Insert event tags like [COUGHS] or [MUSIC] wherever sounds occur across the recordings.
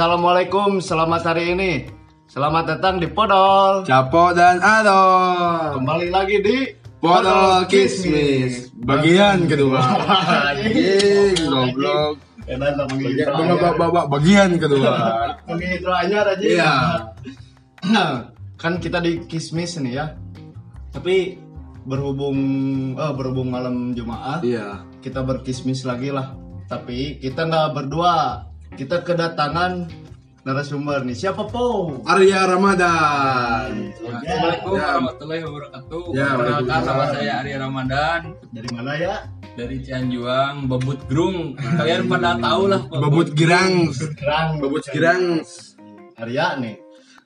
Assalamualaikum, selamat hari ini. Selamat datang di Podol. Capo dan Adol. Kembali lagi di Podol Kismis bagian kedua. [LAUGHS] Anjing, goblok. Edan sama Bagian, bagian kedua. [LAUGHS] Intro aja aja. Iya. [CLEARS THROAT] kan kita di Kismis nih ya. Tapi berhubung eh, berhubung malam Jumat, Iya. kita berkismis lagi lah. Tapi kita nggak berdua. Kita kedatangan narasumber nih. Siapa Po? Arya Ramadan. Assalamualaikum Ya. warahmatullahi wabarakatuh. Ya, Perkenalkan nama saya Arya Ramadan Dari mana ya? dari Cianjuang, Bebut Grung. Kalian pada tahu lah Babut girang. Babut girang. Arya nih.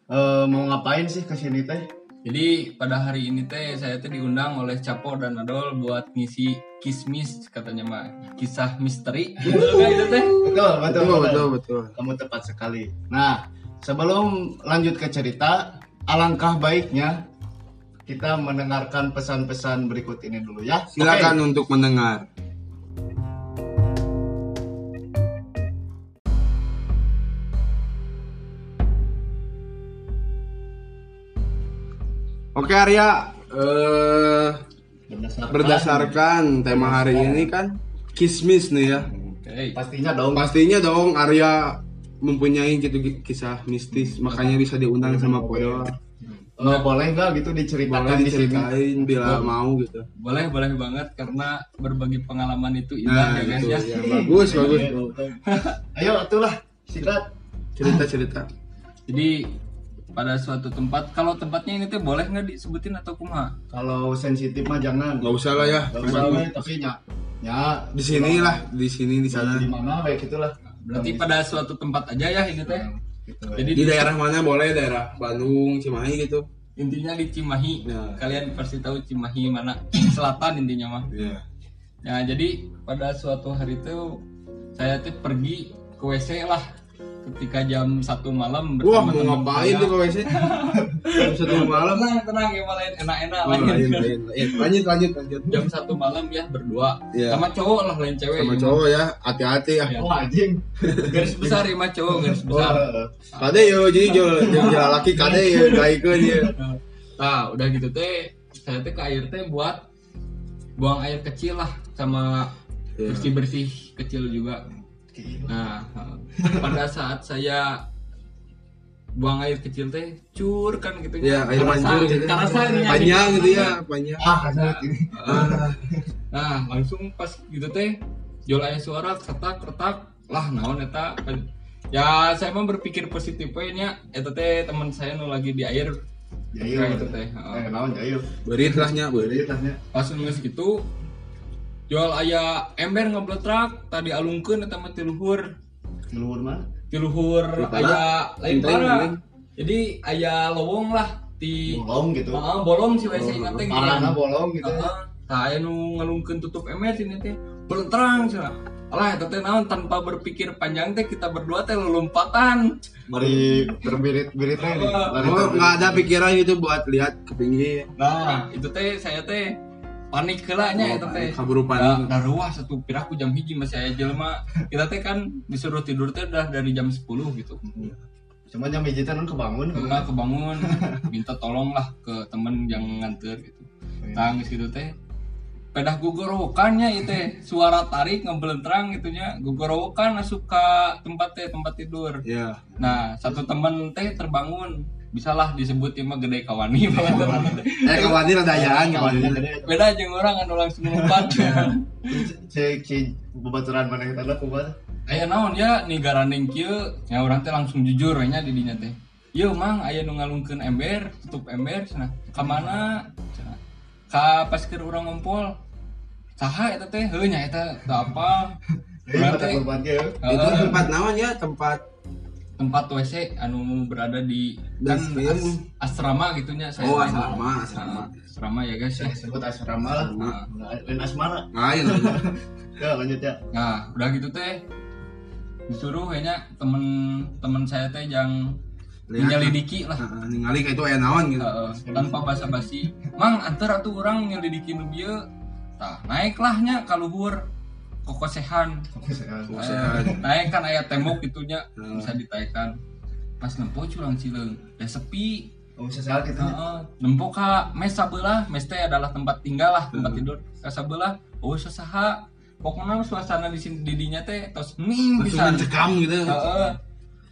Eh, mau ngapain sih ke sini teh? Jadi pada hari ini teh saya teh diundang oleh Capo dan Adol buat ngisi kismis katanya mah kisah misteri. Betul nggak itu teh? Betul, betul, Betul, betul, betul. Kamu tepat sekali. Nah, sebelum lanjut ke cerita, alangkah baiknya kita mendengarkan pesan-pesan berikut ini dulu ya. Silakan untuk mendengar. Oke Arya, eh, Oke. Berdasarkan, berdasarkan tema hari ini kan kismis nih ya. Oke. pastinya dong. Pastinya dong Arya mempunyai gitu kisah mistis, makanya bisa diundang sama Podol. Eh, boleh nggak gitu diceritakan Boleh di sini? diceritain bila mau gitu. Boleh boleh banget karena berbagi pengalaman itu Nah, indah ya guys gitu, ya. ya. bagus, bagus. [LAUGHS] Ayo, itulah singkat. Cerita-cerita. Jadi pada suatu tempat, kalau tempatnya ini tuh boleh nggak disebutin atau kumaha? Kalau sensitif mah jangan. Nggak usah lah ya. Nggak usah, we, tapi ya, ya Di sini lah, di sini, di sana. di mana kayak gitulah. Berarti pada suatu tempat aja ya ini teh. Gitu, Jadi Di daerah mana boleh? Daerah Bandung, Cimahi gitu. intinya di Cimahi. Ya. Kalian pasti tahu Cimahi mana? Selatan intinya mah. Iya. Nah, jadi pada suatu hari itu saya tuh pergi ke WC lah ketika jam satu malam Wah, mau ngapain tuh ke WC? Jam satu [LAUGHS] malam. Tenang, tenang ya malah enak-enak Oh, lanjut. lain, lain, lain. Lanjut, lanjut, lanjut. Jam satu malam ya berdua Iya. sama cowok lah lain cewek. Sama ya, cowok ya, hati-hati ya. Iya. Oh anjing. Garis besar ya mah cowok garis besar. Wah, Kade yo, jadi jo, jalan laki kade yo, gaikeun ya. Nah, udah gitu teh saya teh ke air teh buat buang air kecil lah sama Iya. bersih-bersih kecil juga. Nah, [LAUGHS] pada saat saya buang air kecil teh cur kan gitu Ya, air mancur gitu. Panjang gitu ya, panjang. Ah, kasut ini. Ah, Nah, langsung pas gitu teh jol aya suara ketak ketak lah naon eta ya saya mah berpikir positif we nya eta teh teman saya nu lagi di air Kayak gitu teh. Eh, heeh. naon jayu. Berit lahnya, pas ngeus gitu jual aya ember ngebletrak tadi alungkeun eta mah ti luhur Di luar mana? ti luhur Di aya lain para jadi aya lowong lah di Bolong gitu. Heeh, bolong si WC nya teh Parahna bolong gitu. ya. Heeh. Tah aya nu ngalungkeun tutup ember sini teh belentrang cenah Alah, teh naon tanpa berpikir panjang teh kita berdua teh lompatan. Mari berbirit-biritnya nih. Lari Oh, terbirit. nggak ada pikiran gitu buat lihat ke pinggir. Nah, itu teh saya teh panik heula nya eta teh. Kaburu Da, panik. da ruah satu piraku jam hiji masih aya jelema. Kita teh kan disuruh tidur teh udah dari jam 10 gitu. Cuma jam hiji teh kebangun. Enggak kebangun, [LAUGHS] minta tolong lah ke temen yang nganter gitu. Tangis gitu teh. Pedah gugorowokannya itu teh suara tarik ngebelentrang gitunya gugorowokan ke tempat teh tempat tidur. Ya. Nah satu temen teh terbangun bisalah disebut mah gede kawani. [LAUGHS] Eh, kawanir ada ayaan, Kawannya kawanir. gede. beda jeung orang anu langsung lompat Cek cek bebaturan mana kita ada kubat. aya naon ya nih garaneng kieu. Ya orang teh langsung jujur nya di dinya teh. Yo mang aya nu ngalungkeun ember tutup ember cenah. Ka mana? Cenah. Ka pas keur urang ngumpul saha eta teh? Heuh nya eta teu apa [LAUGHS] teh. Itu heeh, tempat naon ya, tempat tempat WC anu berada di Dan kan as- asrama gitunya saya Oh, asrama, asrama. Nah, asrama ya guys ya Sebut asrama lah. Asrama. Lain asmara. lain. [LAUGHS] Ya lanjut ya. Nah, udah gitu teh disuruh kayaknya temen-temen saya teh yang Lihat. menyelidiki lah Heeh, ningali kayak itu naon gitu. Heeh, tanpa basa-basi mang antar atuh orang nyelidiki nu bieu tah naik lahnya ka kokosehan Kokosehan. Eh, naik kan aya tembok gitunya Hmm. bisa ditaikkan pas nempo curang cileung ya sepi Oh, sesaat gitu. Heeh, nempo ka mes sabelah mes teh adalah tempat tinggal lah tempat Hmm. tidur ka sabelah oh sasaha pokoknya suasana di sini didinya teh tos hening Langsung pisan mencekam gitu. Heeh.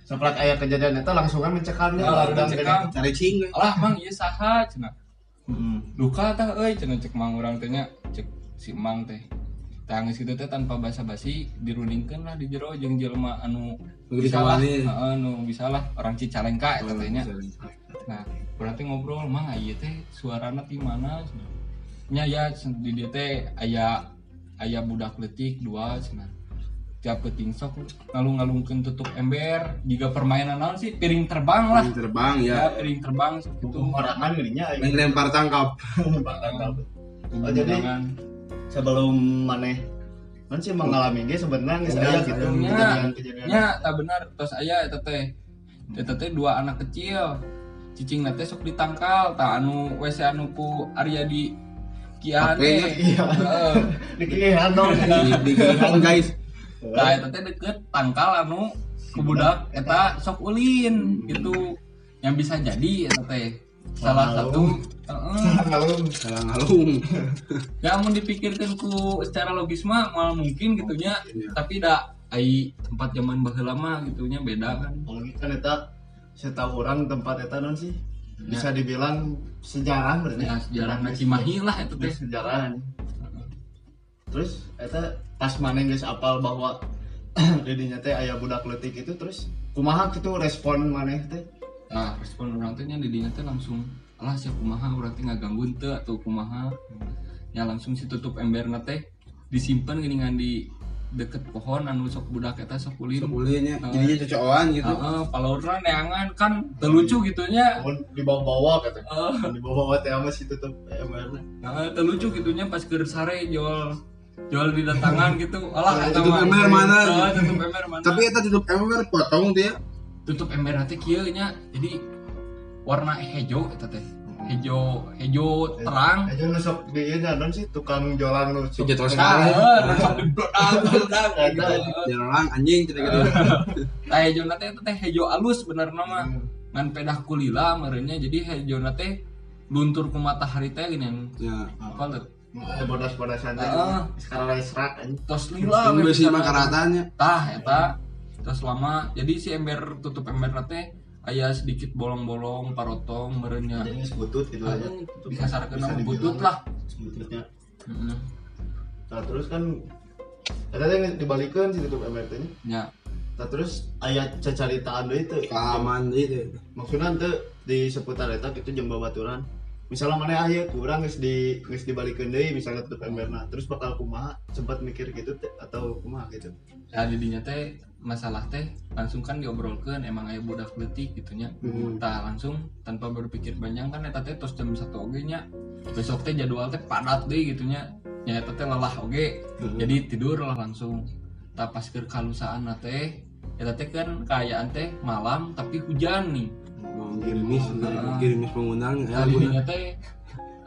Seplak aya kejadian itu langsungan mencekamnya Oh, ladang mencekam. gini. Cari cing. we. alah mang ieu saha cenah Heeh. luka tah euy cenah cek mang urang teh nya cek si mang teh tangis gitu teh tanpa basa-basi dirundingkeun lah di jero jeung jelema anu Nu bisa lah ditawani. heeh nu bisa lah orang Cicalengka eta teh nya. Cari. nah berarti ngobrol mang ieu teh suarana di mana? Nya ya di dieu teh aya aya budak leutik dua cenah. Tiap peting sok ngalung-ngalungkeun tutup ember. Jika permainan naon sih? Piring terbang lah. Yang terbang ya. ya piring terbang Kumarangan gininya aya. Main lempar tangkap. Oh, jadi sebelum maneh kan sih mengalami ge sebenarnya geus aya gitu kejadian-kejadian. tak benar tos aya eta teh eta teh dua anak kecil cicing teh sok ditangkal tak anu WC anu ku Arya di Kiahan iya. Heeh. [LAUGHS] Dikihan dong. Di di guys. Nah, eta teh deket tangkal anu ku budak eta sok ulin gitu yang bisa jadi eta teh salah satu Ngalung. Salah ngalung. [LAUGHS] ya mau dipikirkan ku secara logis mah malah mungkin gitunya Iya. tapi dak ai tempat zaman baheula mah gitunya beda kan Kalau gitu kan eta setahu orang tempat eta non sih bisa dibilang sejarah berarti. ya sejarah Cimahi lah itu teh sejarah. Terus eta pas maneh geus apal bahwa [CLEARS THROAT] didinya teh aya budak leutik itu terus kumaha gitu respon maneh teh? Nah respon orang teh nya di dinya teh langsung alah sia kumaha urang teh ngagangguin teu atau kumaha ya langsung si tutup emberna teh disimpan geuningan di deket pohon anu sok budak eta sok ulin Sebulinya jadinya cocokan gitu. Heeh, palauran neangan kan terlucu gitunya. Mun dibawa-bawa katanya. Heeh, Dibawa-bawa teh ama si tutup ember. nah, terlucu gitunya pas keur sare jual jual di datangan gitu. Alah eta mah. ember mana? Heeh, tutup ember mana? Tapi eta tutup ember potong dia. Tutup ember teh kieu nya. Jadi warna hejo eta teh. Hejo hejo terang. Aja nu sok di ieu non sih tukang jualan nu sok. Hejo terus kare. Heeh, nu sok dibledak-bledak kayak gitu. Jalan anjing gitu gitu. Nah, hejo teh eta teh hejo alus benerna mah. Hmm. Ngan pedah kulila merenya jadi hejo teh luntur ku matahari teh gini Ya. apa tuh Ada bodas-bodasan teh. Sekarang lagi serak tos lila Ini pisan. mah karatannya. tah eta terus lama jadi si ember tutup ember teh aya sedikit bolong-bolong parotong merenya Jadi geus butut gitu aja. dikasarkeun Bisa nama dibilang butut lah Bututnya. Heeh. Nah, terus kan Eta teh geus dibalikeun si tutup ember teh. nya Nah, terus aya cacaritaan teu. Pengalaman itu. maksudnya ente di seputar eta gitu jeung babaturan misalnya mana aya kurang geus di geus dibalikeun deui misalnya tutup emberna terus bakal kumaha? Sempat mikir gitu teh, atau kumaha gitu? Ya didinya teh masalah teh langsung kan diobrolkeun emang aya budak leutik gitunya Hmm. tah langsung tanpa berpikir panjang kan eta teh tos jam satu oge nya. Besok teh jadwal teh padat deh gitunya ya eta teh lelah oge. Hmm. jadi tidur lah langsung. Tak pas ke kalusaan teh eta teh kan kaayaan teh malam tapi hujan nih Mau girimis pengundang ya. nah didinya teh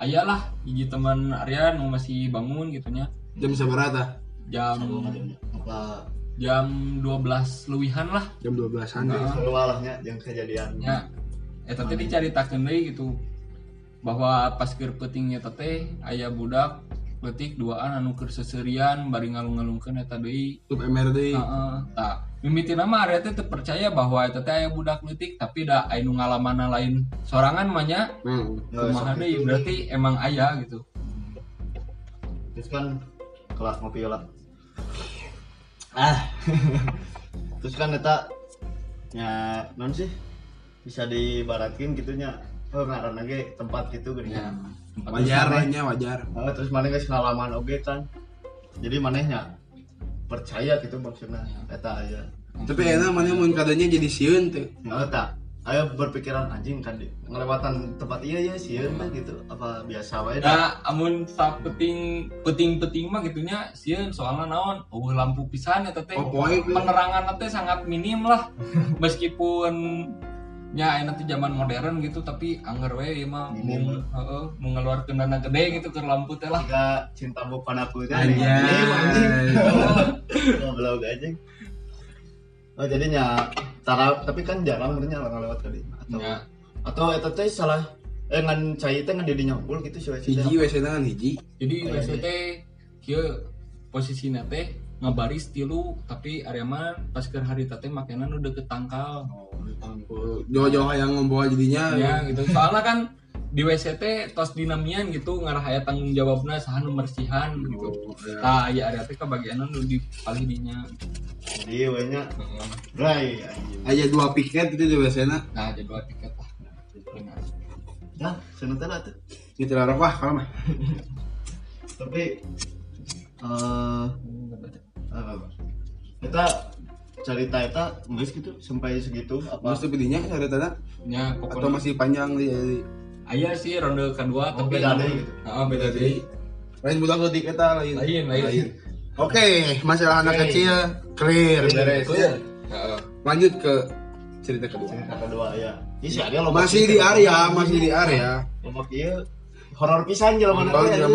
ayalah hiji teman Arya nu masih bangun gitunya Jam seberapa? jam apa jam 12 lewihan lah Jam 12-an. Heeh. selualahnya yang kejadian nya eta teh dicaritakeun deui gitu bahwa pas keur peuting eta teh aya budak leutik duaan anu keur seserian bari ngalung-ngalungkeun eta deui deui. heeh tah mimitina mah Arya teh teu percaya bahwa eta teh aya budak leutik tapi da anu ngalaman lain sorangan mah nya. Nah, Ya, kumaha sok deui gitu. berarti emang aya gitu. Terus kan kelas ngopi lah. Ah. [LAUGHS] Terus kan eta ya non sih bisa dibaratkin gitunya oh ngaran ge tempat gitu gini. Ya tempat wajar nya wajar. Oh, terus mana guys pengalaman oge kan jadi manehnya percaya gitu maksudnya. Eta aya. Tapi enak mana mun kadanya jadi sieun teh. ya eta. Aya berpikiran anjing kan di ngelewatan tempat iya ya sieun teh gitu. Apa biasa wae Nah, amun sa peting peting peting mah gitunya sieun soalnya naon? Oh lampu pisan eta teh. Oh, penerangan teh sangat minim lah. [LAUGHS] Meskipun ya enak di zaman modern gitu tapi anger we ieu mah mau ngeluarkeun dana gede gitu ke lampu teh lah. Jika cinta bukan aku itu Anjay. [LAUGHS] ngobrol aja oh jadinya cara tapi kan jarang benernya orang lewat tadi. Atau Ya. atau itu teh salah eh ngan cai teh ngan didinya unggul gitu sih hiji wc kan hiji. Jadi Oh, WC iya. teh kieu posisinya teh ngabaris tilu tapi area mah pas ke hari teh makanan udah ke tangkal jauh-jauh yang membawa jadinya. Ya gitu. Soalnya kan di WC teh tos dinamian gitu ngarah aya tanggung jawabna saha nu mersihan gitu. Oh, ya. aya area teh kebagianan nu di paling dinya jadi dry anjing. Aja dua piket itu di wc na? Nah jadwal tiket lah. Benar. Ya seneng lah tuh lah apa kalau mah. [LAUGHS] Tapi eh kita cerita kita nggak gitu sampai segitu apa? Mas tapi dinya ada tanda nya atau masih panjang di aya sih ronde kedua Oh, tapi beda deui gitu. Heeh, beda deui. lain budak ledik kita lain. Lain lain. Oke masalah anak Oke. kecil clear. Beres Clear. Heeh. lanjut ke cerita kedua. Cerita kedua ya. Ini sih ada masih di area masih di area. Iya horor pisan jelema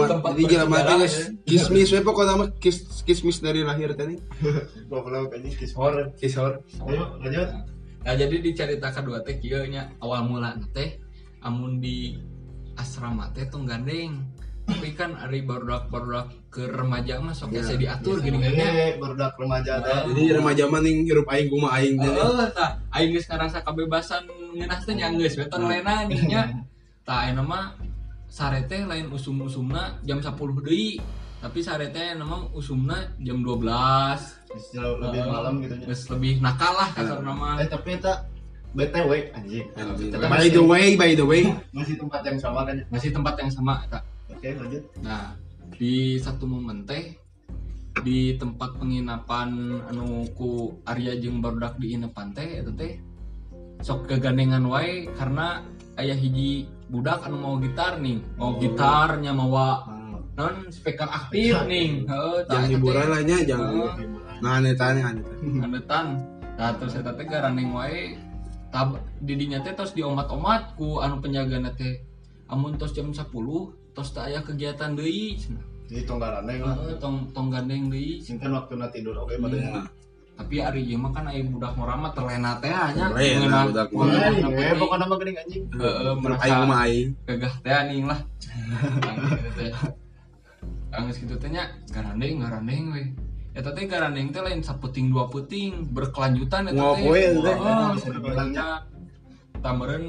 tempat jadi jelema teh geus kismis we pokoknya mah kis kismis dari lahir tadi [LAUGHS] goblok anjing kis horor kisor ayo lanjut. Nah, jadi di cerita kedua teh kieu nya. Awal mula teh amun di asrama teh tong gandeng. Tapi kan ari barudak-barudak ke remaja mah sok Ya, saya diatur gini gini. ini barudak remaja teh. Jadi remaja maning hirup aing kumaha aing teh Heeh, tah. Aing geus ngarasa kabebasan ngeunah teh nya geus we lena nya. Tah ayeuna mah sare teh lain usum-usumna jam 10 deui. Tapi sare teh nama usumna jam 12. bisa lebih Heeh. malam gitu lebih nakal lah kasar nama. eh tapi kita btw anjing Anjing. Kita by the way by the way [LAUGHS] masih tempat yang sama kan? Masih tempat yang sama eta. oke lanjut Nah, di satu momen teh di tempat penginapan anu ku Arya jeung barudak di inepan teh eta teh sok kegandengan wae karena ayah hiji budak anu mau gitar nih mau Oh. gitarnya mawa Ah, non speaker aktif nih heeh jangan hiburan lah nya jangan nah aneh tanya ngadetan nah terus eta teh garaneng wae tab didinya teh tos diomat-omat ku anu penjagana teh amun tos jam 10 tos teu aya kegiatan deui cenah. Jadi tonggaran lah Heeh, tong tong gandeng deui. Sing kan waktu tidur oke pada Iya. Tapi ari ieu mah kan aya budak murah mah terlena teh nya Terlena Mengenal- budak mah. mengenal eh pokoknya nama geuning anjing. Heeh, merasa aing kumaha aing. gagah teh anjing lah. [LAUGHS] Nah, gitu teh. Nya garandeng garandeng we. Eta teh garandeng teh lain saputing dua puting berkelanjutan eta Nguap teh. eta teh. Tameureun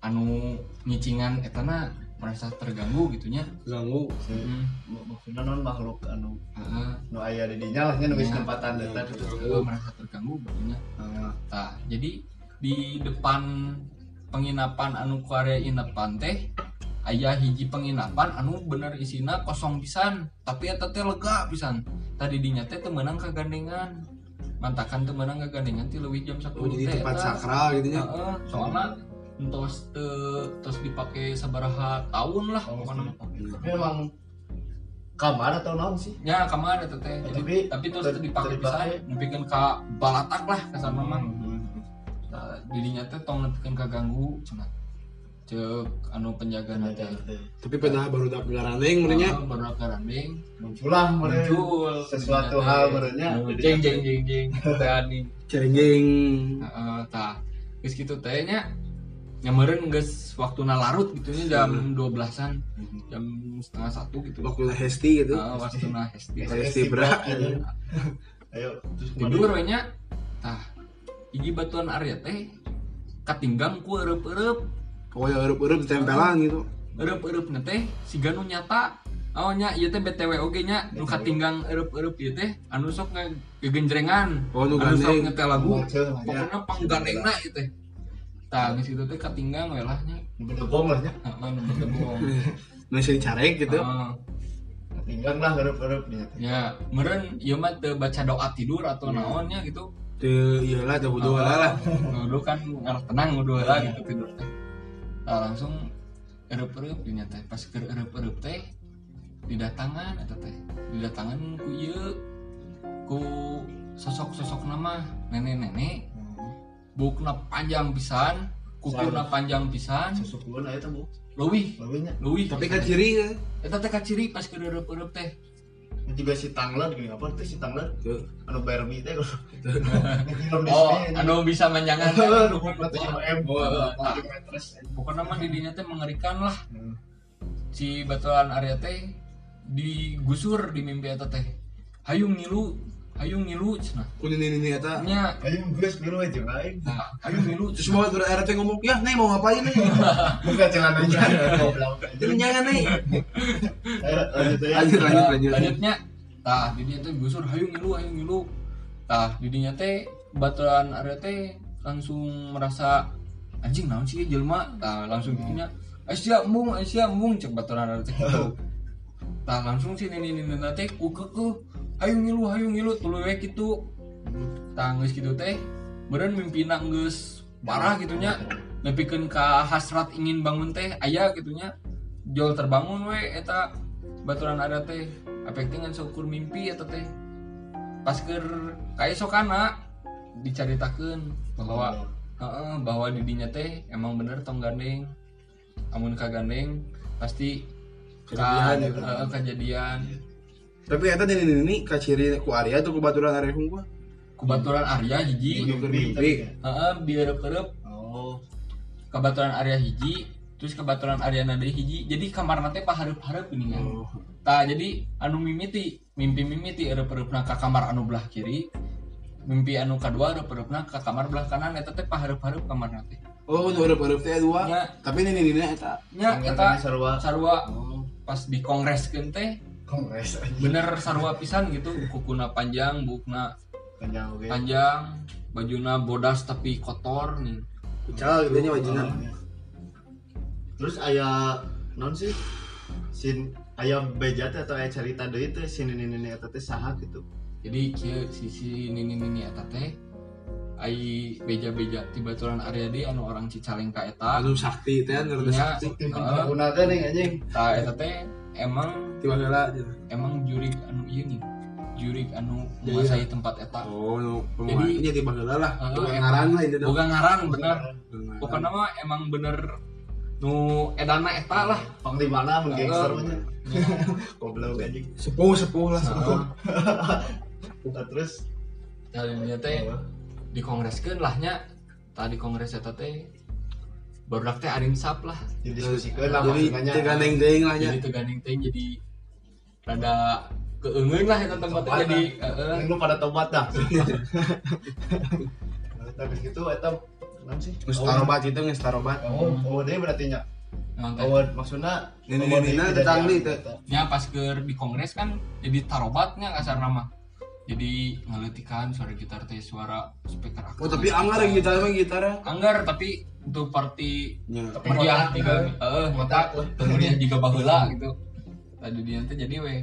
anu nyicingan etana merasa terganggu gitunya. Ganggu hmm. maksudnya non makhluk anu Heeh. nu aya di dinya lah nya geus Iya. tempatan eta Heeh, merasa terganggu gitunya Ah, Nah, jadi di depan penginapan anu ku area inepan teh aya hiji penginapan anu bener isina kosong pisan tapi eta teh lega pisan. Tadi dinya teh teu meunang kagandengan. Mantakan teu meunang kagandengan ti leuwih jam 10 oh jadi tempat sakral gitu nya Heeh, soalnya entos teu tos dipake sabaraha tahun lah Oh, pokokna. tapi emang kamar atau naon sih? Nya kamar eta teh. Jadi Tapi- tapi terus ter- teu dipake terdipakai. pisan nepikeun ka balatak lah kasar mah. Nah, dirinya teh tong nepikeun kaganggu cenah cek anu penjaga nanti tapi pada baru dak garandeng merenya baru karanding munculah mereka muncul. Sesuatu hal merenya jeng jeng jeng [LAUGHS] jeng. Teh anjing cenggeng heeh tah. Geus kitu teh nya nyameureun geus waktuna larut gitu nya jam 12-an jam setengah satu gitu. Waktu hesti gitu. Heeh, waktuna [LAUGHS] hesti. Hesti berat. [LAUGHS] ayo terus tidur we nya tah hiji batuan Arya teh katinggang ku eueup-eueup oh ya erup-erup ditempelan gitu. Eueup-eueup na teh siga nu nyata. Oh nya ieu teh BTW oge nya nu katinggang eueup-eueup ieu teh. Anu sok ngegenjrengan Oh, nu anu sok gandeng. ngetel lagu. Bocil, ya. pokoknya panggandengna ieu teh tah geus kitu teh katinggang we lah nya bedegong lah nya heeh betebong [LAUGHS] masih dicarek gitu. Heeh. tinggal lah gerup-gerup nya ya meureun ieu mah teu baca doa tidur atau naonnya gitu. Tuh iyalah tuh kudu heula lah. dulu kan ngarah tenang udah lah gitu tidur teh. Nah, langsung erup-erup dinya teh. Pas ke erup-erup teh didatangan eta teh. Didatangan ku ieu ku sosok-sosok nama nenek-nenek bukna panjang pisan kukuna panjang pisan. Sesukuan tuh bu. Leuwih. Leuwih. Tapi kan ciri ya. Eta teh kaciri pas keureup-ureup teh. Juga si tanglet gini apa tuh si tanglet Tuh. anu Barbie teh kalau [LAUGHS] oh anu bisa manjangan [LAUGHS] anu m Oh, pokoknya mah di dinya teh mengerikan lah. Si baturan Arya teh digusur di mimpi eta teh. Hayung ngilu hayung ngilu cenah kuning ini ini eta nya ayo gus biru aja lain nah, hayung ngilu terus mau tur RT ngomong ya nih mau ngapain nih bukan celananya goblok jadi jangan nih ayo lanjut lanjut lanjut lanjut. lanjutnya tah di dinya teh gusur hayung ngilu hayung ngilu. Tah di dinya teh baturan teh langsung merasa anjing naon sih jelma? Tah langsung gitunya Aisyah embung Aisyah embung cek baturan teh gitu. [LAUGHS] Tah langsung sih nini nini teh ku hayung ngilu hayung ngilu tuluy we kitu. Tah geus kitu teh beureun mimpina geus parah gitunya nepikeun ka hasrat ingin bangun teh aya gitunya jol terbangun we eta baturan ada teh. Efek dengan seukur mimpi eta teh. Pas keur kaesokana dicaritakeun bahwa heeh bahwa di dinya teh emang bener tong gandeng. Amun kagandeng pasti Kejadian ka- gitu. heeh, kejadian tapi eta ini ini ini kaciri ku Arya tuh kebaturan Arya gua. Kubaturan Arya hiji. Mimpi. heeh oh. Kebaturan Arya hiji terus kebaturan Arya nade hiji. Jadi kamar nanti pahareup-hareup ini kan? Oh. Tah jadi anu mimiti mimpi mimiti eureupna ka kamar anu belah kiri. Mimpi anu kadua eureupna ka kamar belah kanan. Eta teh pahareup-hareup kamar nanti. Oh nu urip urip teh dua. Nya. Tapi ini ini eta. Nya Yang eta sarua. sarua. Oh. Pas di kongreskeun teh kongres aja bener sarua pisan gitu. Kukuna panjang bukna panjang oke. panjang. Bajuna bodas tapi kotor nih. Ucal gitu nya wajina terus ayah non sih sin ayah beja atau ayah cerita deui teh si nini nini eta teh saha gitu. Jadi kieu sisi nini nini eta teh ai beja-beja tibaturan Arya di anu orang Cicalengka eta. Anu sakti teh anu rada nya sakti. Heeh. gunakan nih anjing. Tah eta teh emang tiba heula emang jurik anu ieu nih jurik anu Iya, menguasai tempat eta. Oh nu Jadi- pemainnya tiba heula lah. Heeh, Tukang emang. ngaran lah itu boga ngaran bener. pokoknya mah emang bener nu edana eta lah. Panglimana mun gangster mah [LAUGHS] goblok anjing. Sepuh sepuh lah sepuh. Nah, terus? Tadinya teh di kongreskeun lahnya tadi kongres eta teh barudak teh arim sap lah. Didiskusikan lah jadi maksudnya teh gandeng deing lah nya jadi teganding teh jadi rada keungeun lah eta tempat teh Tobat jadi lah. Ini lu pada tobat dah. Tapi gitu eta non sih? Geus tarobat itu geus tarobat. Oh oh dia berarti nya oh maksudnya tetang jadi di teh. eta. nya pas ke di kongres kan jadi tarobatnya kasar nama jadi ngeletikan suara gitar teh suara speaker oh tapi anggar yang gitar mah gitar ya. anggar tapi untuk party meriah ngotak, tiga kan? eh lah. meriah juga baheula gitu. Tadi dia teh jadi we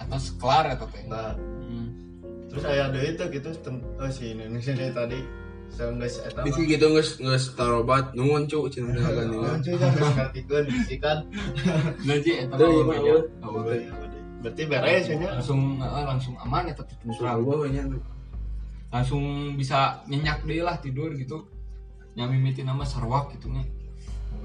atas kelar eta teh. Nah. Hmm. terus aya deui teh gitu tem- oh si Indonesia dari tadi seenggeus eta Bisi gitu geus geus tarobat nuhun cu cenah teh gandeng [LAUGHS] Oh, cuy, kan geus ngartikeun bisikan. Gaji eta Tuh, mah Berarti beres ya langsung langsung aman Surah gua nya. Langsung bisa nyenyak deh lah tidur gitu. Yang mimiti nama sarwak gitu nya.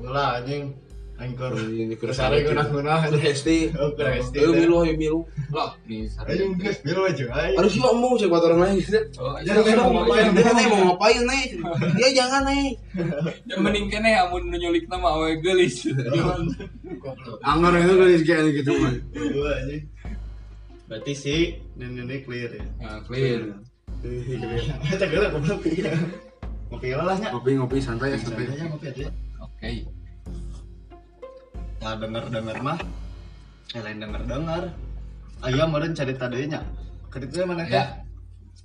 Lah anjing anchor. Keur hesti. Oh, keur hesti. Ayo milu ayo milu. lah nih Ayo geus biru aja. Aduh sih mau cek buat orang lain oh Ya, ya, mau ngapain? Dia nih mau ngapain nih? Dia jangan nih. yang mending kene amun nu nyulik nama awe gelis Goblok. Anggar itu gelis kayak gitu mah. Berarti si nenek clear ya. ya clear Eta geuleuh goblok. Ngopi lah nya. Ngopi ngopi santai ya santai. Ngopi aja. oke Nah, denger-denger mah eh lain denger-denger. Aya meureun cerita deui nya. Ketika mana? Ya.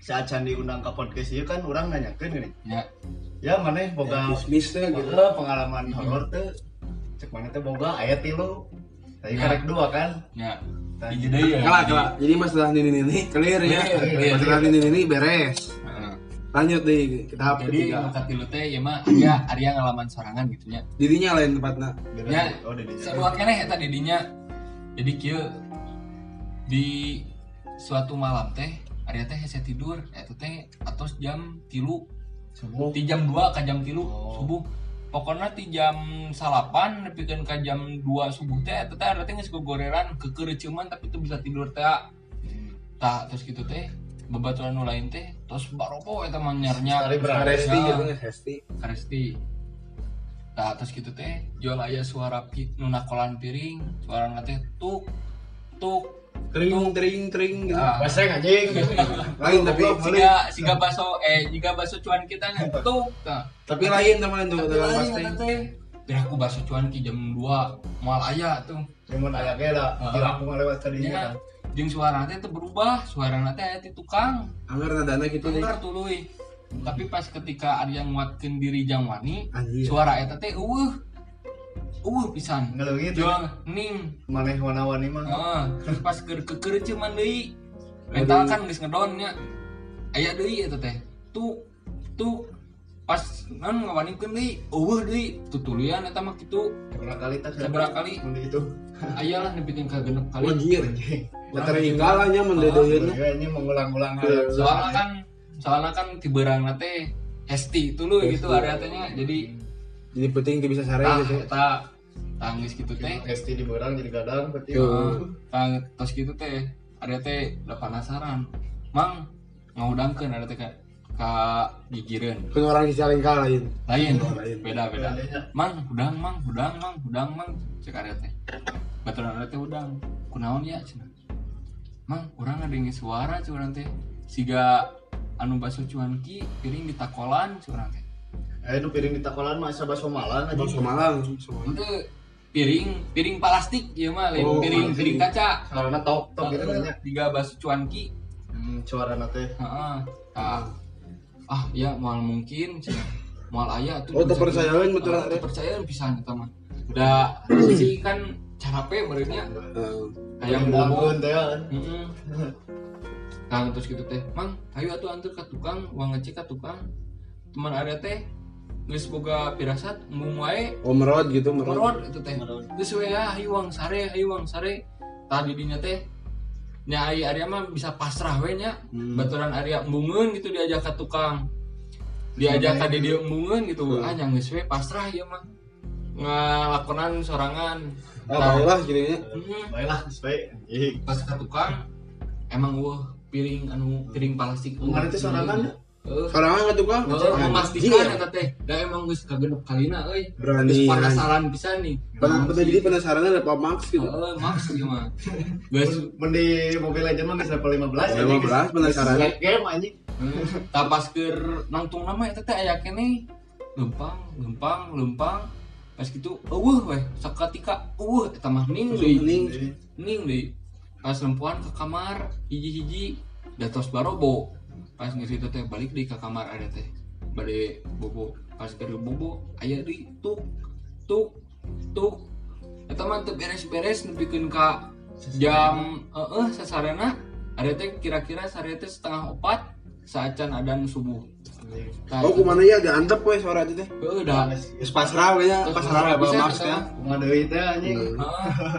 Saat Can diundang ke podcast ieu kan urang nanyakeun gini. ya Ya maneh boga Bisnis teh gitu. Pengalaman horor tuh cek mana teh boga ayat tilu. Tadi Ya. karek dua kan. ya Tadi ya Kalah kalah. Jadi masalah ini ini clear ya. Clear, clear. Masalah ini ini beres. Lanjut deh ke tahap jadi ketiga. nu katilu teh ya mah Arya Arya ngalaman sorangan gitu nya Dirinya lain tempatnya. Ya, oh di dinya. Sarua keneh eta didinya. Jadi kieu di suatu malam teh Arya teh hese tidur eta teh atos jam tilu Subuh. di jam 2 ke jam tilu Oh. subuh pokoknya di jam salapan nepikeun ka jam 2 subuh teh eta teh artinya geus gogoreran keker cuman tapi itu bisa tidur teh tak terus gitu teh babaturan nu lain teh terus baropo eta mah nyarnya Sekali berapa? Resti Ya. gitu Resti Karesti Nah, terus gitu teh jual aya suara pi, nu nakolan piring suara teh tuk tuk tring tring tring gitu Ah. Bahasa anjing. lain tapi siga siga baso eh jika baso cuan kita nya tuk nah. tapi lain teman tuh dalam pasti aku baso cuan ki jam 2 mal aya tuh Cuman aya ge da, Ah. kira aku ngalewat tadinya ya kan. jeung suara teh teu berubah suara teh aya ti tukang anggar nadana gitu deh Bener tuluy tapi pas ketika ada yang nguatkeun diri jang wani Anjir. suara eta teh eueuh eueuh pisan Ngeleungit jual ning maneh warna-warni mah. Heeh, terus pas keur keker cuman deui. Mental kan geus ngedon nya. Aya deui eta teh. Tuk tuk pas non ngawanikeun deui, eueuh deui. Tutulian eta mah kitu. Berapa kali tak Seberapa kali? Mun itu. [LAUGHS] Aya lah nepikeun ka genep kali. Anjir. Ya tertinggal aja mendedeun. Ya ini mengulang-ulang Soalnya kan soalnya kan tibeurang teh hesti tulu gitu area teh nya. Jadi Jadi penting tuh bisa sare gitu. eta tangis gitu teh. Esti di barang jadi gadang berarti. Tuh. Tang tos gitu teh ada teh udah penasaran. Mang ngaudangkeun ada teh ka gigireun. Kan orang di Calengka lain. lain lain. beda beda mang udang mang udang mang udang mang cek ada teh baturan ada teh udang kunaon ya cina mang orang ada yang suara cuman teh siga anu baso cuanki piring di takolan cuman teh Eh nu piring di takolan mah asa baso malan aja. Bang Malang. Itu piring piring plastik ya mah lain Oh, piring piring kaca Karena tok tok gitu banyak. tiga baso cuanki Hmm, suara teh. Heeh. ah ah ya mal mungkin mal aya tuh Oh, kepercayaan betul, Ah, Re. kepercayaan pisan eta mah udah sih kan cara pe merenya Eh, kayak bobo teh kan. Nah, terus gitu teh, Mang, ayo atuh antar ke tukang, uang ngecek ke tukang. Teman ada teh, geus boga pirasat, embung wae, Oh merod gitu merod. merod itu teh. Geus we ya, ayo uang sare, ayo uang sare. Tadi dinya teh, nya ai area mah bisa pasrah we nya. Hmm. Baturan area embungeun gitu diajak ke tukang. Diajak ka dia embungeun gitu. Hmm. Ah, nya geus we pasrah ieu mah. Ngalakonan sorangan. Ah, baiklah jadinya. Heeh. Baiklah, sesuai. Anjing. pas ke tukang emang wah piring anu piring plastik Kemarin teh sorangan ya? Ke tukang. Heeh, memastikan Anjir. eta teh da emang geus kagenep kalina euy Berani. geus penasaran pisan nih pen- jadi penasaran ada Pak Max gitu. heeh maks ieu mah [LAUGHS] geus Mun di Mobile Legends mah bisa level 15 Level 15 penasaran. Game anjing. keur nangtung nama eta teh aya keneh lempang lempang lempang pas gitu eueuh weh saketika eueuh eta mah ning deui Ning. ning deui pas lempuan ke kamar hiji-hiji datos barobo pas ngisi itu teh balik di ke kamar ada teh bade bobo pas ke bobo aya di tuk tuk tuk eta mah teu beres-beres nepikeun ka jam heeh sasarana ada teh kira-kira sare teh setengah opat saacan adan subuh Tah, Oh, kumana ya diantep we suara itu teh. teh, heuh dah Geus pasrah we pasrah pasrah ya. mah. Kumaha deui teh anjing. Heeh.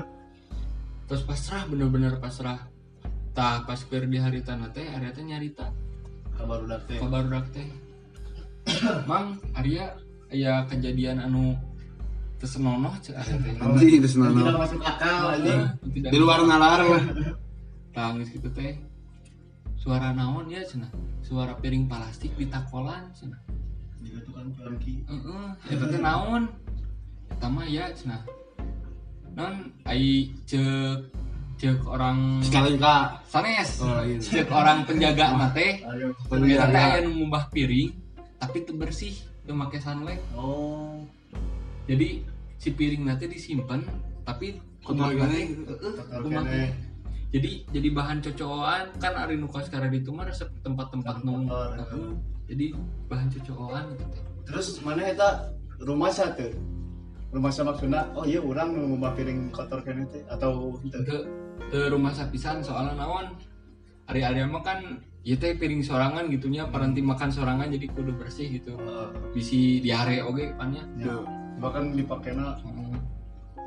terus pasrah bener-bener pasrah tah pas keur di hari tanah teh area teh nyarita Kabar udah teh. kabar udah teh? [COUGHS] Mang? Arya aya kejadian anu tesenonoh cek Anjing geus Tidak masuk akal anjing. Tidak Di luar nalar tangis gitu teh. Suara naon ya cenah suara piring plastik di takolan cenah Juga tuh kan Franky. heeh eta teh naon? Eta mah ya cenah non ai cek cek orang Sekali ka. sanes Oh, iya. cek orang penjaga Ayo. Ternyata teh aya nu piring tapi teu bersih teu make sunlight Oh. jadi si piring nanti disimpan tapi kumaha kene. teh. jadi jadi bahan cocokan kan ari nu karena itu mah resep tempat-tempat nu Kotor. heeh. jadi bahan cocokan itu teh Terus mana eta rumah satu? Rumah sama maksudna, oh iya orang ngubah piring kotor kene teh atau henteu? Rumah sapisan soalnya naon ari-ari mah kan ya teh piring sorangan gitunya paranti makan sorangan jadi kudu bersih gitu Heeh. bisi diare oge pannya Ya. Bahkan dipakena Heeh.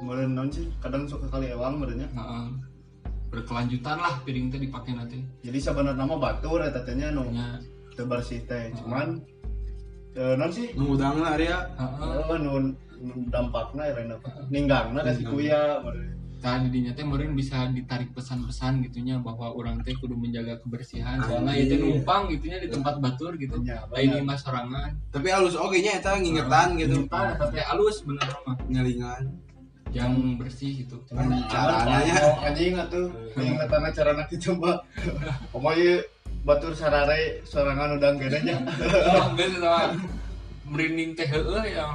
meureun naon sih? Kadang suka kali ewang meureunnya. Heeh. berkelanjutan lah piring teh dipakai nanti Jadi sebenarnya mah batur eta teh nya nu nya teu bersih teh, cuman eh, non sih mengudangna area Heeh. Oh, nun nun dampakna ya apa ninggangna kasih kuya tadi dinya teh meureun bisa ditarik pesan-pesan gitunya bahwa orang teh kudu menjaga kebersihan soalnya itu numpang gitunya di tempat batur gitu. Ya, lain ini mah sorangan tapi halus oke nya eta ngingetan gitu. Numpang tapi alus bener mah nyalingan yang bersih gitu. Caranya. Nya Oh, anjing atuh ingetanna carana kitu [LAUGHS] mah pokoknya batur sarare sorangan udang gedenya [LAUGHS] merinding teh heeh ya.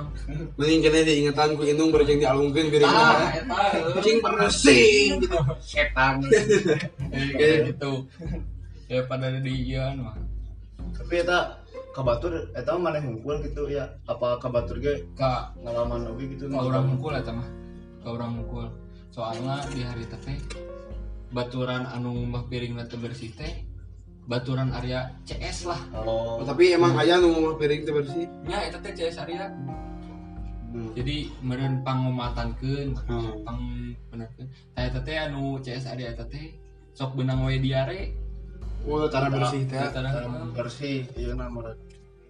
Mending kena diingetan ku indung baru jeung dialungkeun ah piringna eta cing bersih gitu. Setan. [LAUGHS] Kayak gitu. ya pada di ieu mah. Tapi eta kabatur eta mah maneh ngumpul gitu ya. Apa kabatur ge ka ngalaman oge gitu ka urang mukul eta mah. Ka urang mukul soalnya di hari teh teh baturan anu mah piring teh bersih teh baturan area CS lah. Oh. Oh, tapi emang aya nu mah piring teh bersih? Nya eta teh CS area. Hmm. jadi meureun pangomatankeun Hmm. pang benerkeun. Tah eta teh anu CS area eta teh sok benang we diare. Oh cara bersih teh. Cara bersih. iya nama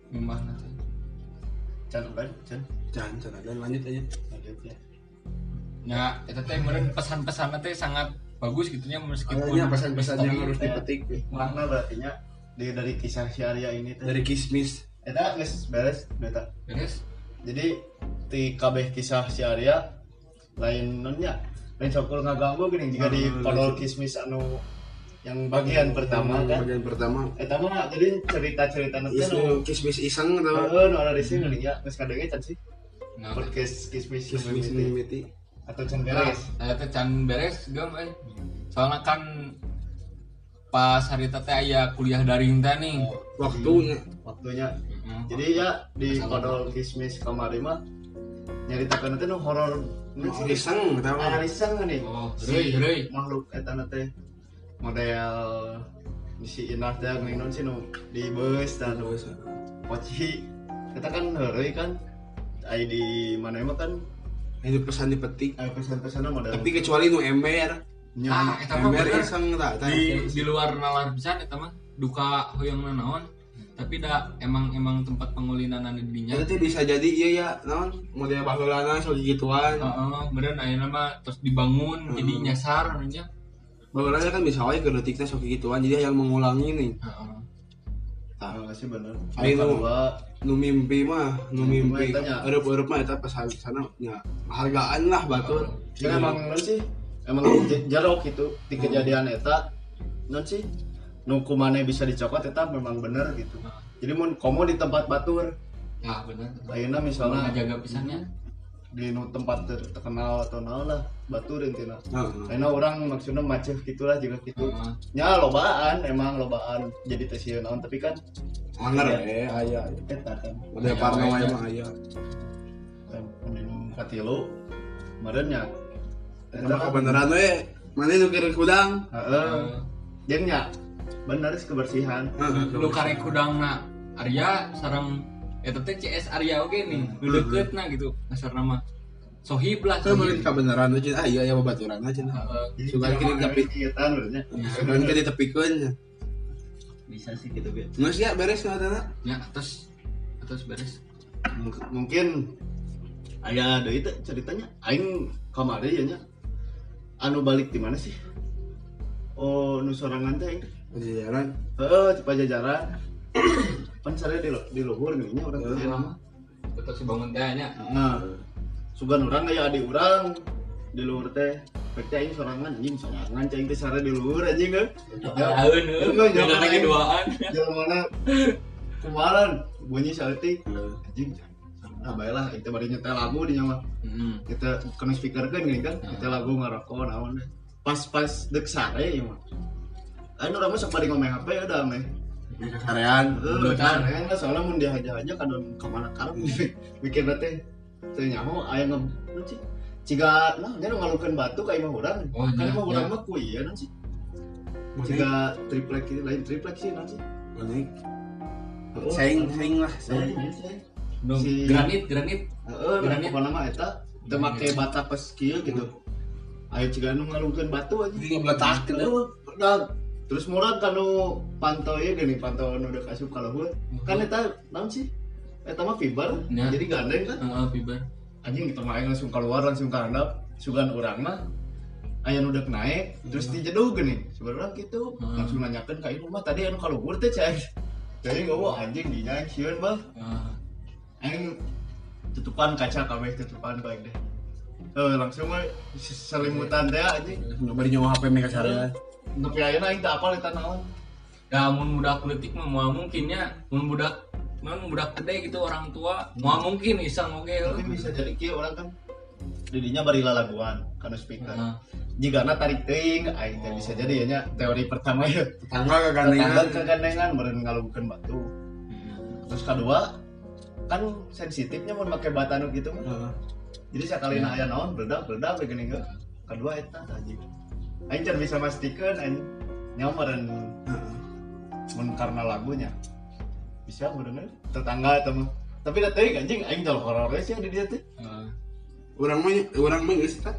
mimahna teh. Can kan can? Jangan jangan dan lanjut aja lanjut ya. Nya eta teh meureun pesan-pesanna teh sangat bagus gitunya meskipun Kayaknya pesan-pesan yang harus dipetik makna berarti nya dari kisah si Arya ini teh dari kismis. Eta geus beres beta. Beres. Jadi di kabeh kisah si Arya lain nonnya lain sokul ngaganggu gini. Jika di podol kismis anu yang bagian pertama kan. bagian pertama. Eta mah jadi cerita-cerita nanti nu kismis iseng atau Heeh, nu ada di sini nih ya, geus kadenge can sih. nah Podcast kismis kismis Mimiti. Atau can beres. saya teh can beres gam eh. Soalnya kan pas hari teh teh aya kuliah daring teh nih. waktunya Waktunya. Heeh. Jadi ya di podol kismis kamari mah nyaritakeun teh nu horor nu Oh, iseng atau Aya iseng nih. Oh, Si heureuy. makhluk eta teh model si Inas teh ning non sih nu di bus dan nu poci. Eta kan heureuy kan ai di mana mah kan itu pesan dipetik aya pesan-pesan model tapi kecuali nu ember nya Ah, ember iseng tak di di luar nalar pisan eta mah duka hoyong naon. Tapi da emang emang tempat pengulinan anu di dinya. itu bisa jadi iya ya non model baheulana sok gituan Heeh, bener ayeuna mah terus dibangun jadi Hmm. nyasar anu nya. baheulana kan bisa wae ke detiknya sok gituan jadi yang mengulangi nih Heeh. Ah, sih bener. Ayo, nu- nu mimpi mah nu mimpi tanya. eueup-eueup mah eta pesan sana ya hargaan lah batur Ya emang non sih emang jarok itu di kejadian eta non sih nu kumane bisa dicokot eta memang bener gitu. Jadi mun komo di tempat batur, Ya bener. ayeuna Soalnya misalnya jaga pisannya. Di tempat ter- terkenal atau naon lah batur intina. Heeh. Ayeuna orang maksudnya macet gitulah juga gitu. Heeh. Nya lobaan emang lobaan jadi teh sieun naon tapi kan anger eh aya eta kan model parno wae mah aya mending katilu merenya eta kebenaran we mana nu kirim kudang heeh jeung nya bener sih kebersihan Heeh. lu karek kudangna Arya sarang eta teh CS Arya oge nih nu deuketna gitu asar nama. Sohib lah sohib. balik kebenaran aja. Ah iya ya babaturan aja. Nah. Suka kirim tapi kita kan ka ditepikeun bisa sih gitu Bi. geus ya beres katana ya atas atas beres. Mung- mungkin aya deui teh ceritanya. Aing kamari ya nya. Anu balik di mana sih? Oh nu sorangan teh Pajajaran. Heeh di pajajaran pan sare di di luhur nih nya urang teh nama betul si bangun teh nya. Nah sugan urang aya adik urang di luhur teh. Pek teh aing sorangan anjing sorangan cai teh sare di luhur anjing kan Aeun Enggak, jangan jangan lagi duaan. Jalan mana? Kemarin bunyi salting anjing nah baiklah itu baru nyetel lagu di nyawa. Heeh. kita kena speaker kan gini kan nyetel lagu ngerokok naon deh pas pas dek sare ya mah. Ayo orang masuk pada ngomong HP udah meh karean Eh, kan kan soalnya mun dia aja kan ke mana karep [LAUGHS] mikir teh teu nyaho aya nge naon sih ciga nah dia ngalukeun batu ka imah urang Oh, kan iya, imah iya. urang mah ku ieu naon sih ciga triplek itu lain triplek sih Naik. Oh, Saing, saing lah, saing. Dong, Si- granit granit Granit. pokoknya mah eta teu make bata pas kieu gitu. Ayo ciga nu ngalungkeun batu aja. Ya. Heeh, nah, terus murah kanu pantau ieu gini pantau nu deuk asup ka luhur. Kan eta naon sih? eta mah fiber Ya. jadi gandeng kan Heeh, fiber. anjing kita main langsung keluar langsung ke handap sugan orang mah aya udah naik terus dijedug gini sebenarnya gitu Hmm. langsung nanyakan ke ibu mah tadi anu kalau gue teh cai jadi wah anjing dinya sieun bang Heeh. Aing tutupan kaca kabeh tutupan baik deh eh langsung mah selimutan deh anjing Nyoba di nyawa HP mereka seharian. Tapi ayeuna aing tak apal eta naon Ya mun budak politik mah moal mungkinnya mun budak mun budak gede gitu orang tua moal mungkin iseng oge tapi bisa jadi kieu orang kan didinya bari lalaguan kana speaker. Heeh. jika na tarik teuing aing teh bisa jadi ya nya teori pertama ya. Tetangga ke Tetangga gandengan. kegandengan meureun ngalungkeun batu. Terus kedua kan sensitifnya mau pakai bata nu gitu mah. Jadi sekali na aya naon? Beledak beledak kayak gini enggak kedua eta anjing aing can bisa mastikeun aing nyamperin Heeh. mun karena lagunya bisa bener tetangga atau mah tapi da teuing anjing aing jol horor sih di dia teh Heeh. Orang mah orang mah geus tak.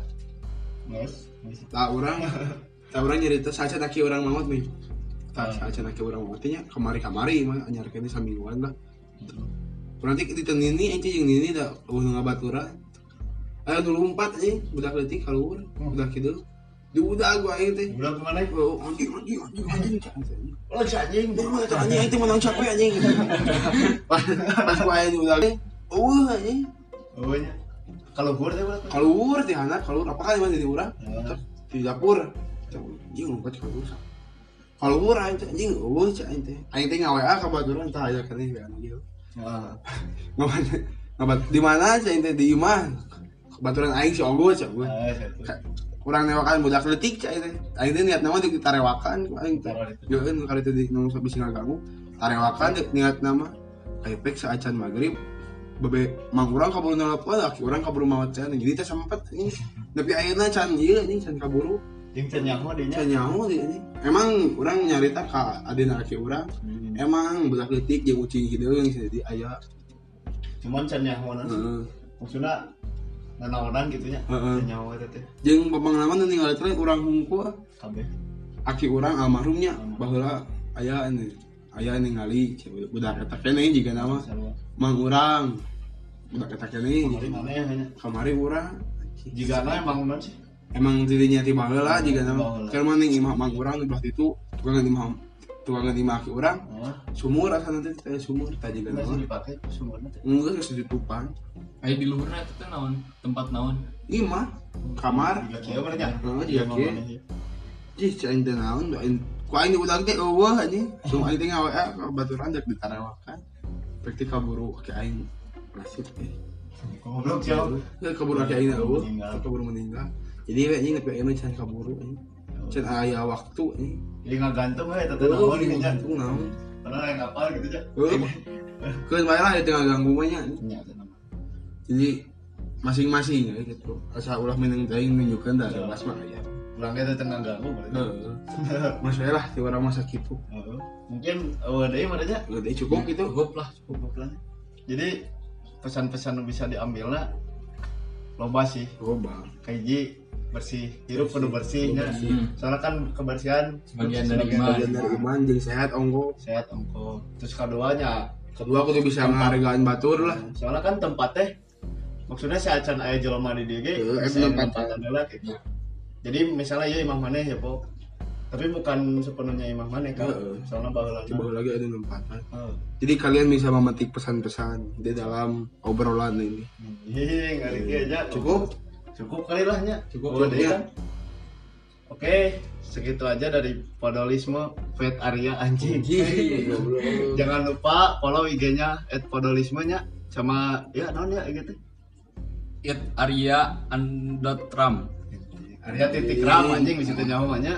Nges. [LAUGHS] Tak orang tak orang nyerita saja taki orang maut nih. Tak Ah. saja taki orang maut nya kamari-kamari mah anyar kene samingguan lah. Berarti kita nini ente jeung nini da eueuh ngabatura. Ayo dulu empat nih budak leutik kaluhur, budak kieu. Diudah gua aing teh. udah ke mana Oh, anjing anjing anjing anjing oh si anjing Duh, itu anjing itu menang capek anjing. Pas gua aing teh. Oh, anjing. oh nya kalau gue teh berapa Kaluhur teh anak kaluhur apa kali mah di urang. Ah. di dapur anjing lompat ke rusak kalau murah itu anjing oh cak aing teh aing teh ngawa ka baturan tah aya kana ya Ah. ngabat ngabat di mana cak aing teh di imah baturan aing si ogo cak gue Ah. Kurang newakan budak letik cak aing teh aing teh niat nama di tarewakan aing teh Yeueun kali teh di nu bisa ngaganggu tarewakan dek niat nama Aipek saacan maghrib bebe mang urang kaburu nelpon laki urang kaburu mawat can jadi teh sempet ini tapi ayeuna can ieu anjing can kaburu Jeung can nyaho dinya. Saya nyaho ini. Emang orang nyarita ka adina laki orang. Hmm. Emang budak letik jeung ucing hideung jadi aya. Cuman can nyaho. Heeh. Maksudna nanaonan gitu nya. Can nyaho eta teh. Jeung pengalaman nu ningali teh urang hungkul Kabeh. aki urang almarhumnya baheula aya ini aya ningali budak eta keneh jiga nama. Mang urang budak eta keneh. Kamari ya urang. Jika na emang non sih. emang dirinya ti baheula jiga nama. Keur maning imah mang urang di belah itu tukang imah tukang imah aki urang Oh. sumur asa nanti teh sumur jiga Masih nama dipakai sumurna teh. enggak geus ditutupan Aya di luhurna itu teh naon? Tempat naon? imah kamar kieu mah nya. Heeh, jika kieu. Ih, cai teh naon, aing ku aing diudag teh eueuh anjing. Sung aing teh ngawe ka baturan dek ditarawakan. Pekti kaburu ke aing nasib eh. Goblok. Ya kaburu ke aing eueuh, Meninggal. kaburu meninggal. Jadi anjing nepi aing can kaburu anjing. Can aya waktu anjing. Jadi ngagantung we eta teh naon Eueuh, gitu nya. itu naon. Padahal yang kapal gitu. Eueuh. Keun bae lah di tengah ganggu nya. Nama. Jadi masing-masing ya gitu. Asa ulah meneng teh nunjukkeun da Ya. bebas mah aya. Urang teh tengah ganggu. Mas we lah urang masa kitu. Heeh. Mungkin eueuh deui mah nya. Udah cukup gitu. Cukup lah. cukup lah jadi pesan-pesan bisa diambil lah loba sih Coba. kayak bersih hidup kudu bersihnya. Hmm. soalnya kan kebersihan Sebagian dari sebagian iman. Bagian dari iman jadi sehat ongko. sehat ongko. Terus keduanya kedua aku tuh bisa ngehargaan batur lah. Soalnya kan tempatnya maksudnya si acan aya jelema di emang tempatan adalah gitu. Jadi misalnya ya imam maneh ya po tapi bukan sepenuhnya imam maneh kan Heeh. soalnya baheula coba lagi ada tempatan Heeh. jadi kalian bisa memetik pesan-pesan di dalam obrolan ini. Kieu aja cukup cukup kali lah nya Cukup, ya. kan? Oke segitu aja dari podolisme Vet Arya anjing. [LAUGHS] Jangan lupa follow IG-nya @podolisme-nya sama ya non ya gitu It Arya undot Trump. Arya titik ram anjing bisa tanya namanya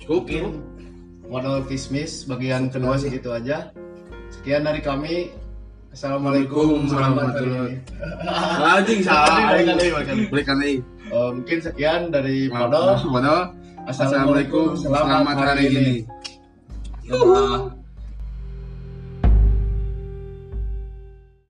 cukup mungkin modal kismis bagian kedua segitu aja. Sekian dari kami Assalamualaikum warahmatullahi wabarakatuh. Anjing salah. Balikan Eh, mungkin sekian dari Podol. Podol. Assalamualaikum, selamat hari ini. Dadah.